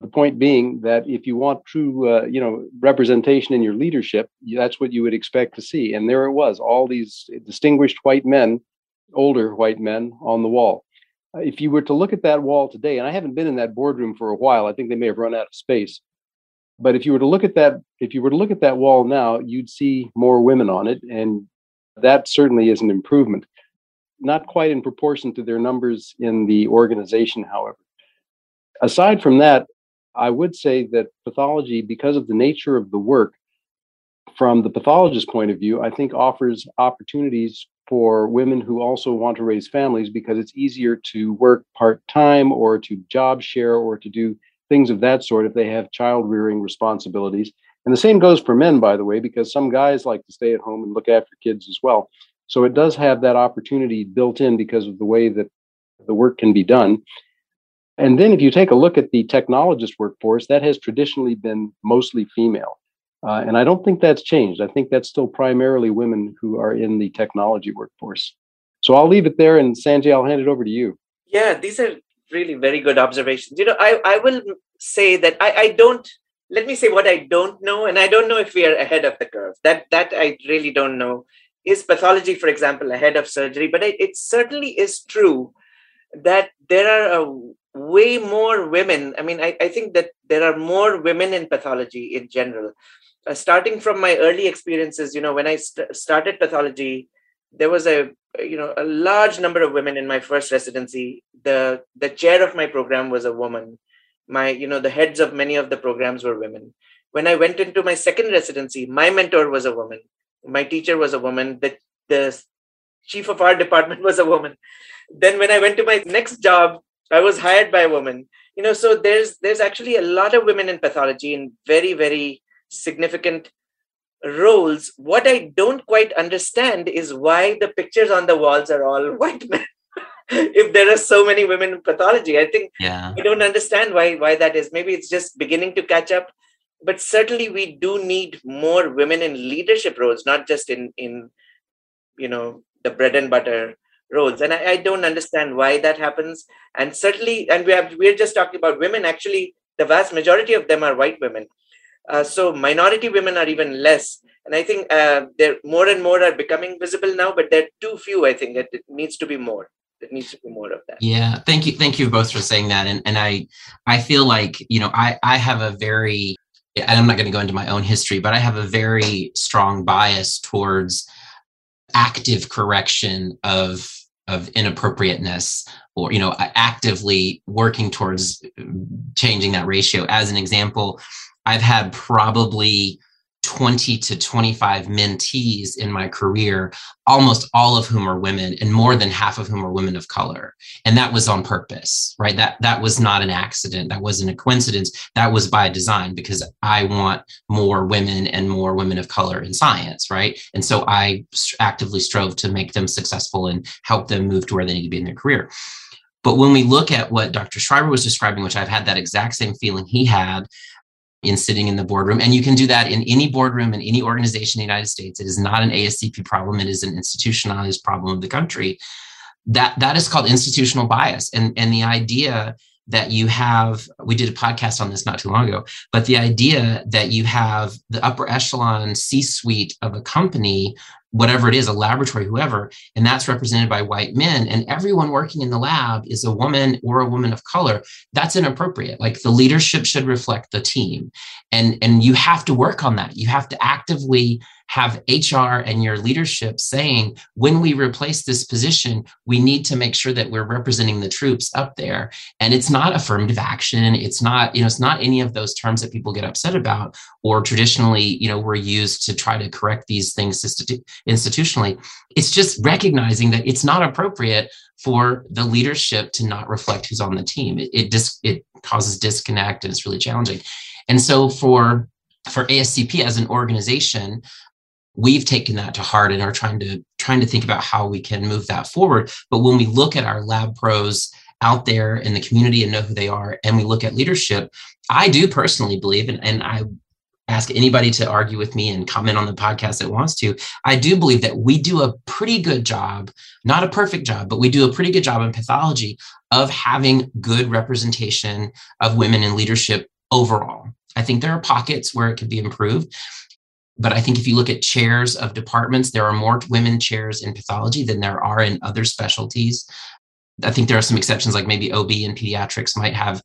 The point being that if you want true, uh, you know, representation in your leadership, that's what you would expect to see. And there it was, all these distinguished white men older white men on the wall. Uh, if you were to look at that wall today, and I haven't been in that boardroom for a while, I think they may have run out of space. But if you were to look at that, if you were to look at that wall now, you'd see more women on it, and that certainly is an improvement. Not quite in proportion to their numbers in the organization, however. Aside from that, I would say that pathology, because of the nature of the work, from the pathologist's point of view, I think offers opportunities for women who also want to raise families because it's easier to work part time or to job share or to do things of that sort if they have child rearing responsibilities. And the same goes for men, by the way, because some guys like to stay at home and look after kids as well. So it does have that opportunity built in because of the way that the work can be done. And then if you take a look at the technologist workforce, that has traditionally been mostly female. Uh, and I don't think that's changed. I think that's still primarily women who are in the technology workforce. So I'll leave it there. And Sanjay, I'll hand it over to you. Yeah, these are really very good observations. You know, I, I will say that I, I don't, let me say what I don't know. And I don't know if we are ahead of the curve. That, that I really don't know. Is pathology, for example, ahead of surgery? But it, it certainly is true that there are a way more women. I mean, I, I think that there are more women in pathology in general uh, starting from my early experiences, you know, when I st- started pathology, there was a you know a large number of women in my first residency. the The chair of my program was a woman. My you know the heads of many of the programs were women. When I went into my second residency, my mentor was a woman. My teacher was a woman. The the chief of our department was a woman. Then when I went to my next job, I was hired by a woman. You know, so there's there's actually a lot of women in pathology in very very significant roles. What I don't quite understand is why the pictures on the walls are all white men. if there are so many women in pathology, I think yeah. I don't understand why why that is. Maybe it's just beginning to catch up. But certainly we do need more women in leadership roles, not just in in you know the bread and butter roles. And I, I don't understand why that happens. And certainly, and we have we're just talking about women. Actually, the vast majority of them are white women uh, so minority women are even less. And I think uh, they're more and more are becoming visible now, but they're too few. I think it, it needs to be more. There needs to be more of that. Yeah, thank you, thank you both for saying that. And and I I feel like you know I I have a very and I'm not going to go into my own history, but I have a very strong bias towards active correction of of inappropriateness or you know actively working towards changing that ratio as an example i've had probably 20 to 25 mentees in my career, almost all of whom are women and more than half of whom are women of color. And that was on purpose, right? That that was not an accident. That wasn't a coincidence. That was by design because I want more women and more women of color in science, right? And so I actively strove to make them successful and help them move to where they need to be in their career. But when we look at what Dr. Schreiber was describing, which I've had that exact same feeling he had, in sitting in the boardroom. And you can do that in any boardroom in any organization in the United States. It is not an ASCP problem, it is an institutionalized problem of the country. That that is called institutional bias. And, and the idea that you have, we did a podcast on this not too long ago, but the idea that you have the upper echelon C suite of a company whatever it is, a laboratory, whoever, and that's represented by white men, and everyone working in the lab is a woman or a woman of color, that's inappropriate. Like the leadership should reflect the team. And, and you have to work on that. You have to actively have HR and your leadership saying, when we replace this position, we need to make sure that we're representing the troops up there. And it's not affirmative action. It's not, you know, it's not any of those terms that people get upset about or traditionally, you know, we're used to try to correct these things institutionally. It's just recognizing that it's not appropriate for the leadership to not reflect who's on the team. It, it dis- it causes disconnect and it's really challenging. And so for for ASCP as an organization, we've taken that to heart and are trying to trying to think about how we can move that forward but when we look at our lab pros out there in the community and know who they are and we look at leadership i do personally believe and, and i ask anybody to argue with me and comment on the podcast that wants to i do believe that we do a pretty good job not a perfect job but we do a pretty good job in pathology of having good representation of women in leadership overall i think there are pockets where it could be improved but I think if you look at chairs of departments, there are more women chairs in pathology than there are in other specialties. I think there are some exceptions, like maybe OB and pediatrics might have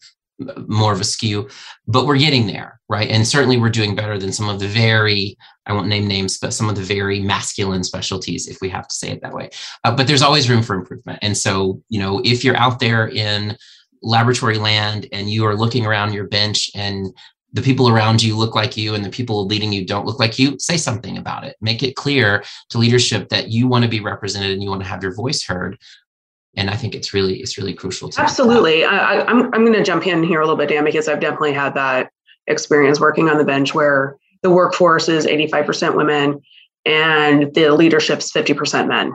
more of a skew, but we're getting there, right? And certainly we're doing better than some of the very, I won't name names, but some of the very masculine specialties, if we have to say it that way. Uh, but there's always room for improvement. And so, you know, if you're out there in laboratory land and you are looking around your bench and the people around you look like you and the people leading you don't look like you, say something about it. Make it clear to leadership that you want to be represented and you want to have your voice heard. And I think it's really it's really crucial. To Absolutely, I, I'm I'm going to jump in here a little bit, Dan, because I've definitely had that experience working on the bench where the workforce is 85% women and the leadership's 50% men.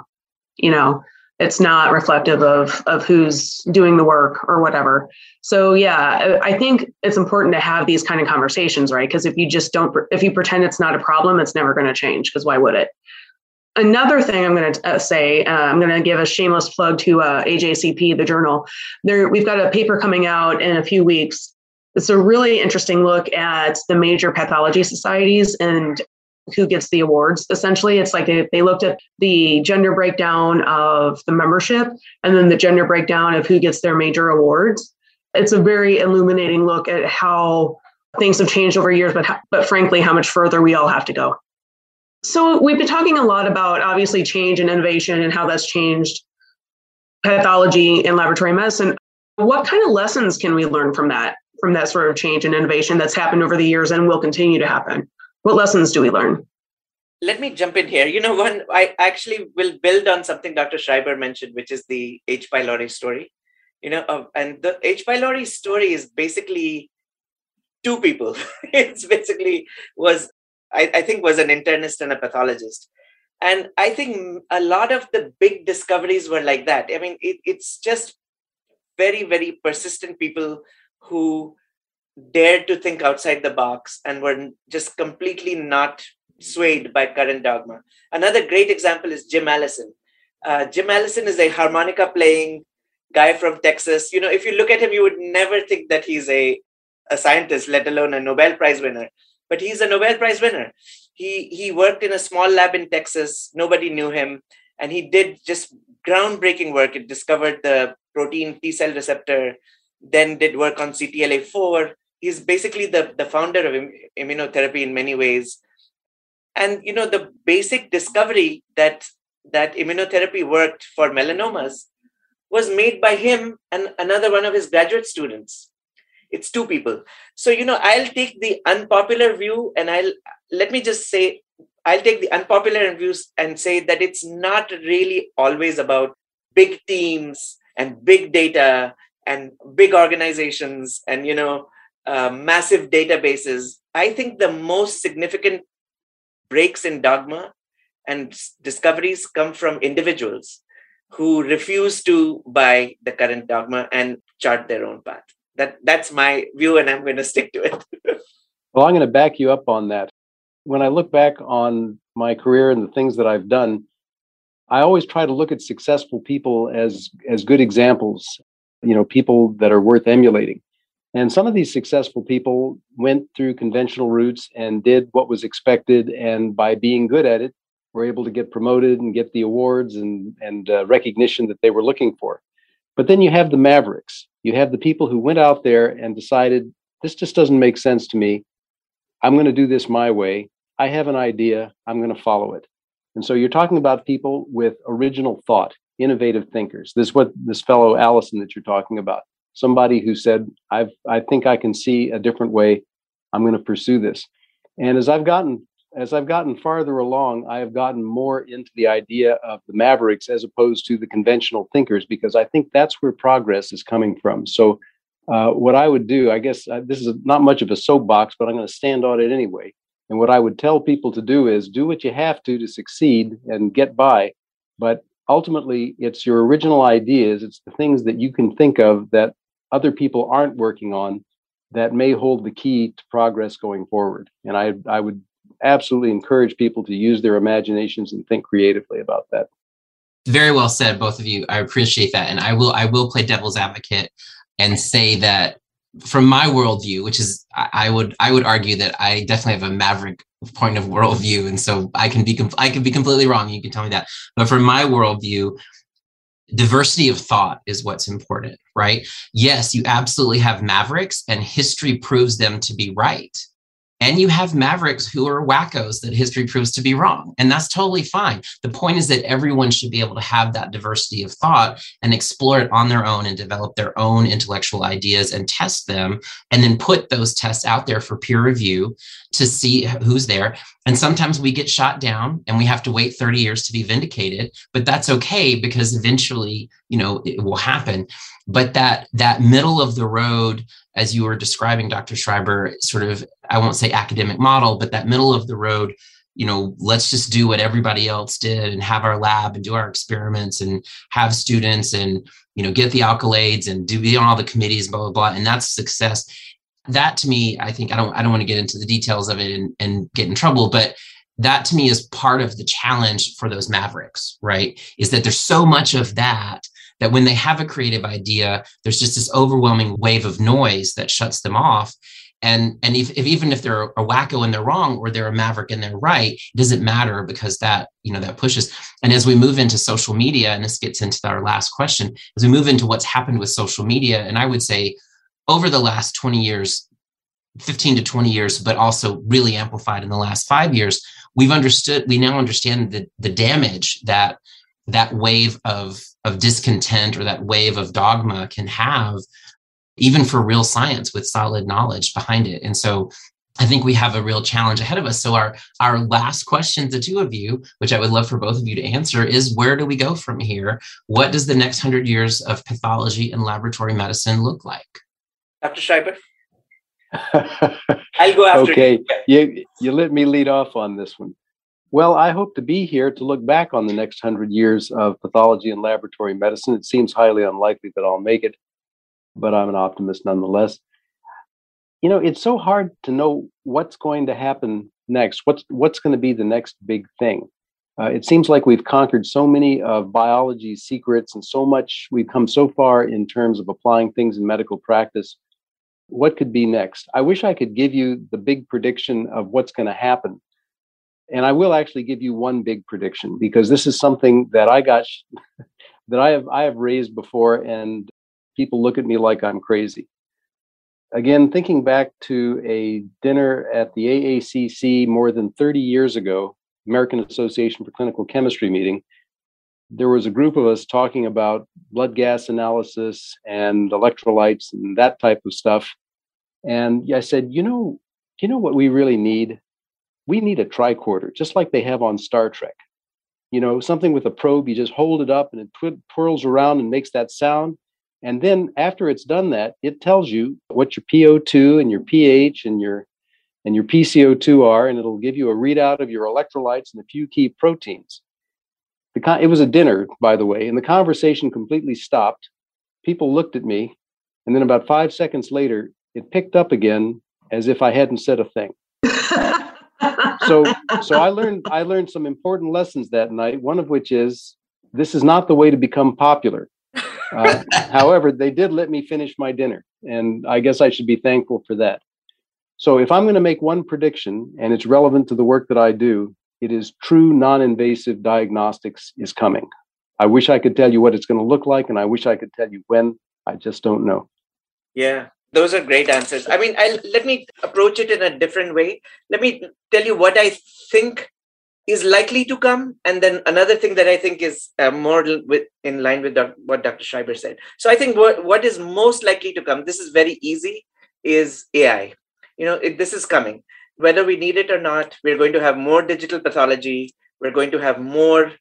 You know, it's not reflective of of who's doing the work or whatever so yeah i think it's important to have these kind of conversations right because if you just don't if you pretend it's not a problem it's never going to change because why would it another thing i'm going to uh, say uh, i'm going to give a shameless plug to uh, ajcp the journal there we've got a paper coming out in a few weeks it's a really interesting look at the major pathology societies and who gets the awards. Essentially, it's like they, they looked at the gender breakdown of the membership and then the gender breakdown of who gets their major awards. It's a very illuminating look at how things have changed over years, but but frankly, how much further we all have to go. So we've been talking a lot about obviously change and innovation and how that's changed pathology and laboratory medicine. What kind of lessons can we learn from that, from that sort of change and innovation that's happened over the years and will continue to happen? What lessons do we learn? Let me jump in here. You know, one, I actually will build on something Dr. Schreiber mentioned, which is the H. pylori story. You know, and the H. pylori story is basically two people. it's basically was, I, I think, was an internist and a pathologist. And I think a lot of the big discoveries were like that. I mean, it, it's just very, very persistent people who dared to think outside the box and were just completely not swayed by current dogma. Another great example is Jim Allison. Uh, Jim Allison is a harmonica playing guy from Texas. You know, if you look at him, you would never think that he's a, a scientist, let alone a Nobel Prize winner. But he's a Nobel Prize winner. He he worked in a small lab in Texas. Nobody knew him. and he did just groundbreaking work. It discovered the protein T cell receptor, then did work on CTLA4. He's basically the, the founder of immunotherapy in many ways. And you know, the basic discovery that that immunotherapy worked for melanomas was made by him and another one of his graduate students. It's two people. So, you know, I'll take the unpopular view and I'll let me just say I'll take the unpopular views and say that it's not really always about big teams and big data and big organizations and you know uh, massive databases. I think the most significant breaks in dogma and discoveries come from individuals who refuse to buy the current dogma and chart their own path. That that's my view, and I'm going to stick to it. well, I'm going to back you up on that when I look back on my career and the things that I've done, I always try to look at successful people as as good examples, you know, people that are worth emulating. And some of these successful people went through conventional routes and did what was expected, and by being good at it, were able to get promoted and get the awards and and uh, recognition that they were looking for. But then you have the mavericks. You have the people who went out there and decided this just doesn't make sense to me. I'm going to do this my way. I have an idea, I'm going to follow it. And so you're talking about people with original thought, innovative thinkers. This is what this fellow Allison that you're talking about. Somebody who said, I've I think I can see a different way. I'm going to pursue this. And as I've gotten as I've gotten farther along, I have gotten more into the idea of the mavericks as opposed to the conventional thinkers because I think that's where progress is coming from. So, uh, what I would do, I guess uh, this is not much of a soapbox, but I'm going to stand on it anyway. And what I would tell people to do is do what you have to to succeed and get by. But ultimately, it's your original ideas, it's the things that you can think of that other people aren't working on that may hold the key to progress going forward. And I, I would absolutely encourage people to use their imaginations and think creatively about that. Very well said, both of you. I appreciate that. And I will I will play devil's advocate and say that from my worldview, which is I would I would argue that I definitely have a maverick point of worldview, and so I can be I can be completely wrong. You can tell me that, but from my worldview, diversity of thought is what's important, right? Yes, you absolutely have mavericks, and history proves them to be right and you have mavericks who are wackos that history proves to be wrong. And that's totally fine. The point is that everyone should be able to have that diversity of thought and explore it on their own and develop their own intellectual ideas and test them and then put those tests out there for peer review to see who's there. And sometimes we get shot down and we have to wait 30 years to be vindicated but that's okay because eventually you know it will happen. But that that middle of the road as you were describing dr schreiber sort of i won't say academic model but that middle of the road you know let's just do what everybody else did and have our lab and do our experiments and have students and you know get the accolades and do be on all the committees blah blah blah and that's success. That to me i think i don't i don't want to get into the details of it and, and get in trouble but that to me is part of the challenge for those mavericks right? Is that there's so much of that that when they have a creative idea, there's just this overwhelming wave of noise that shuts them off. And, and if, if even if they're a wacko and they're wrong or they're a maverick and they're right, it doesn't matter because that, you know, that pushes. And as we move into social media, and this gets into our last question, as we move into what's happened with social media, and I would say over the last 20 years, 15 to 20 years, but also really amplified in the last five years, we've understood, we now understand the, the damage that that wave of of discontent or that wave of dogma can have even for real science with solid knowledge behind it. And so i think we have a real challenge ahead of us. So our our last question to two of you which i would love for both of you to answer is where do we go from here? What does the next 100 years of pathology and laboratory medicine look like? Dr schreiber i'll go after okay. you you let me lead off on this one well, I hope to be here to look back on the next hundred years of pathology and laboratory medicine. It seems highly unlikely that I'll make it, but I'm an optimist nonetheless. You know, it's so hard to know what's going to happen next. What's what's going to be the next big thing? Uh, it seems like we've conquered so many of biology's secrets and so much we've come so far in terms of applying things in medical practice. What could be next? I wish I could give you the big prediction of what's going to happen and I will actually give you one big prediction because this is something that I got that I have I have raised before, and people look at me like I'm crazy. Again, thinking back to a dinner at the AACC more than 30 years ago, American Association for Clinical Chemistry meeting, there was a group of us talking about blood gas analysis and electrolytes and that type of stuff. And I said, you know, you know what we really need? We need a tricorder, just like they have on Star Trek. You know, something with a probe, you just hold it up and it tw- twirls around and makes that sound. And then after it's done that, it tells you what your PO2 and your pH and your and your PCO2 are, and it'll give you a readout of your electrolytes and a few key proteins. The con- it was a dinner, by the way, and the conversation completely stopped. People looked at me, and then about five seconds later, it picked up again as if I hadn't said a thing. so, so I learned I learned some important lessons that night. One of which is this is not the way to become popular. Uh, however, they did let me finish my dinner, and I guess I should be thankful for that. So, if I'm going to make one prediction, and it's relevant to the work that I do, it is true non-invasive diagnostics is coming. I wish I could tell you what it's going to look like, and I wish I could tell you when. I just don't know. Yeah, those are great answers. I mean, I let me approach it in a different way. Let me tell you what I think is likely to come, and then another thing that I think is uh, more with, in line with what Dr. Schreiber said. So I think what what is most likely to come. This is very easy. Is AI. You know, it, this is coming whether we need it or not, we're going to have more digital pathology. We're going to have more,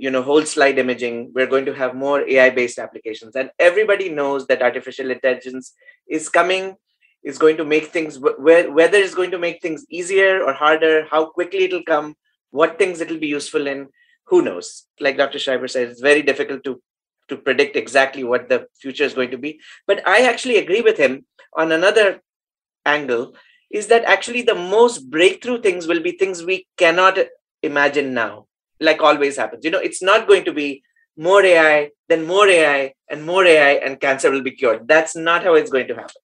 you know, whole slide imaging. We're going to have more AI-based applications, and everybody knows that artificial intelligence is coming. Is going to make things whether it's going to make things easier or harder, how quickly it'll come, what things it'll be useful in, who knows? Like Dr. Schreiber said, it's very difficult to to predict exactly what the future is going to be. But I actually agree with him on another angle is that actually the most breakthrough things will be things we cannot imagine now like always happens. You know it's not going to be more ai then more ai and more ai and cancer will be cured. That's not how it's going to happen.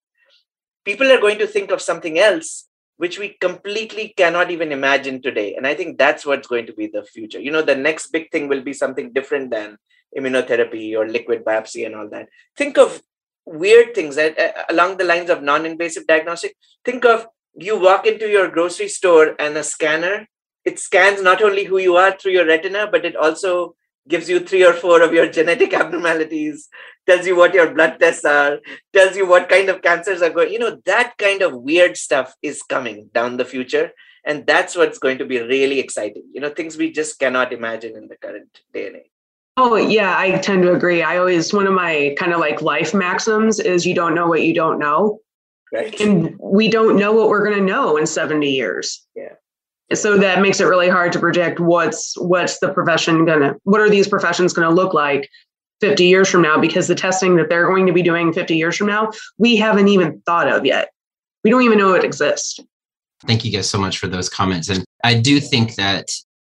People are going to think of something else which we completely cannot even imagine today. And i think that's what's going to be the future. You know the next big thing will be something different than immunotherapy or liquid biopsy and all that. Think of weird things that, uh, along the lines of non-invasive diagnostic. Think of you walk into your grocery store and a scanner it scans not only who you are through your retina but it also gives you three or four of your genetic abnormalities tells you what your blood tests are tells you what kind of cancers are going you know that kind of weird stuff is coming down the future and that's what's going to be really exciting you know things we just cannot imagine in the current day and age Oh, yeah, I tend to agree. I always, one of my kind of like life maxims is you don't know what you don't know. Right. And we don't know what we're going to know in 70 years. Yeah. So that makes it really hard to predict what's what's the profession to what are these professions to look like 50 years from now because the testing that they're going to be doing 50 years from now, we haven't even thought of yet. We don't even know it exists. Thank you guys so much for those comments. And I do think that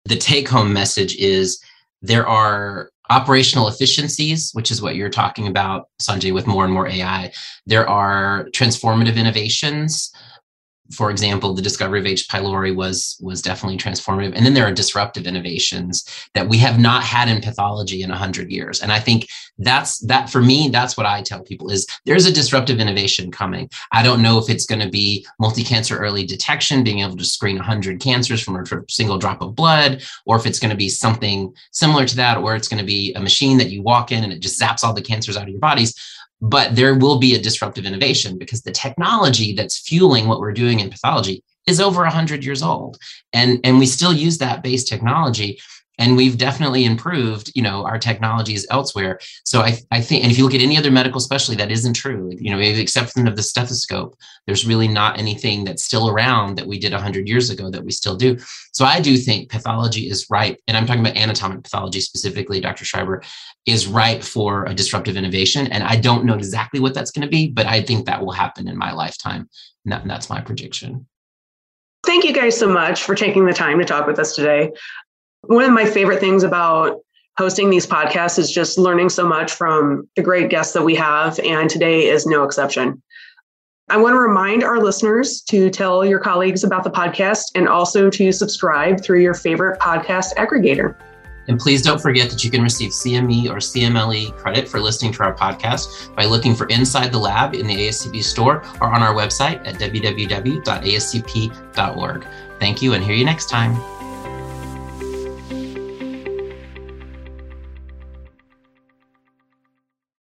the take home message is there are operational efficiencies, which is what you're talking about, Sanjay, with more and more AI. There are transformative innovations for example, the discovery of H. pylori was was definitely transformative. And then there are disruptive innovations that we have not had in pathology in 100 years. And I think that's that for me, that's what I tell people is there's a disruptive innovation coming. I don't know if it's going to be multi-cancer early detection, being able to screen 100 cancers from a single drop of blood, or if it's going to be something similar to that, or it's going to be a machine that you walk in and it just zaps all the cancers out of your bodies but there will be a disruptive innovation because the technology that's fueling what we're doing in pathology is over 100 years old. And and we still use that base technology and we've definitely improved you know our technologies elsewhere. So i, I think and if you look at any other medical specialty that isn't true. You know maybe the exception of the stethoscope. There's really not anything that's still around that we did 100 years ago that we still do. So i do think pathology is ripe and i'm talking about anatomic pathology specifically dr schreiber is ripe for a disruptive innovation. And i don't know exactly what that's going to be but i think that will happen in my lifetime. And, and that's my prediction. Thank you guys so much for taking the time to talk with us today. One of my favorite things about hosting these podcasts is just learning so much from the great guests that we have, and today is no exception. I want to remind our listeners to tell your colleagues about the podcast and also to subscribe through your favorite podcast aggregator. And please don't forget that you can receive CME or CMLE credit for listening to our podcast by looking for Inside the Lab in the ASCP store or on our website at www.ascp.org. Thank you and hear you next time.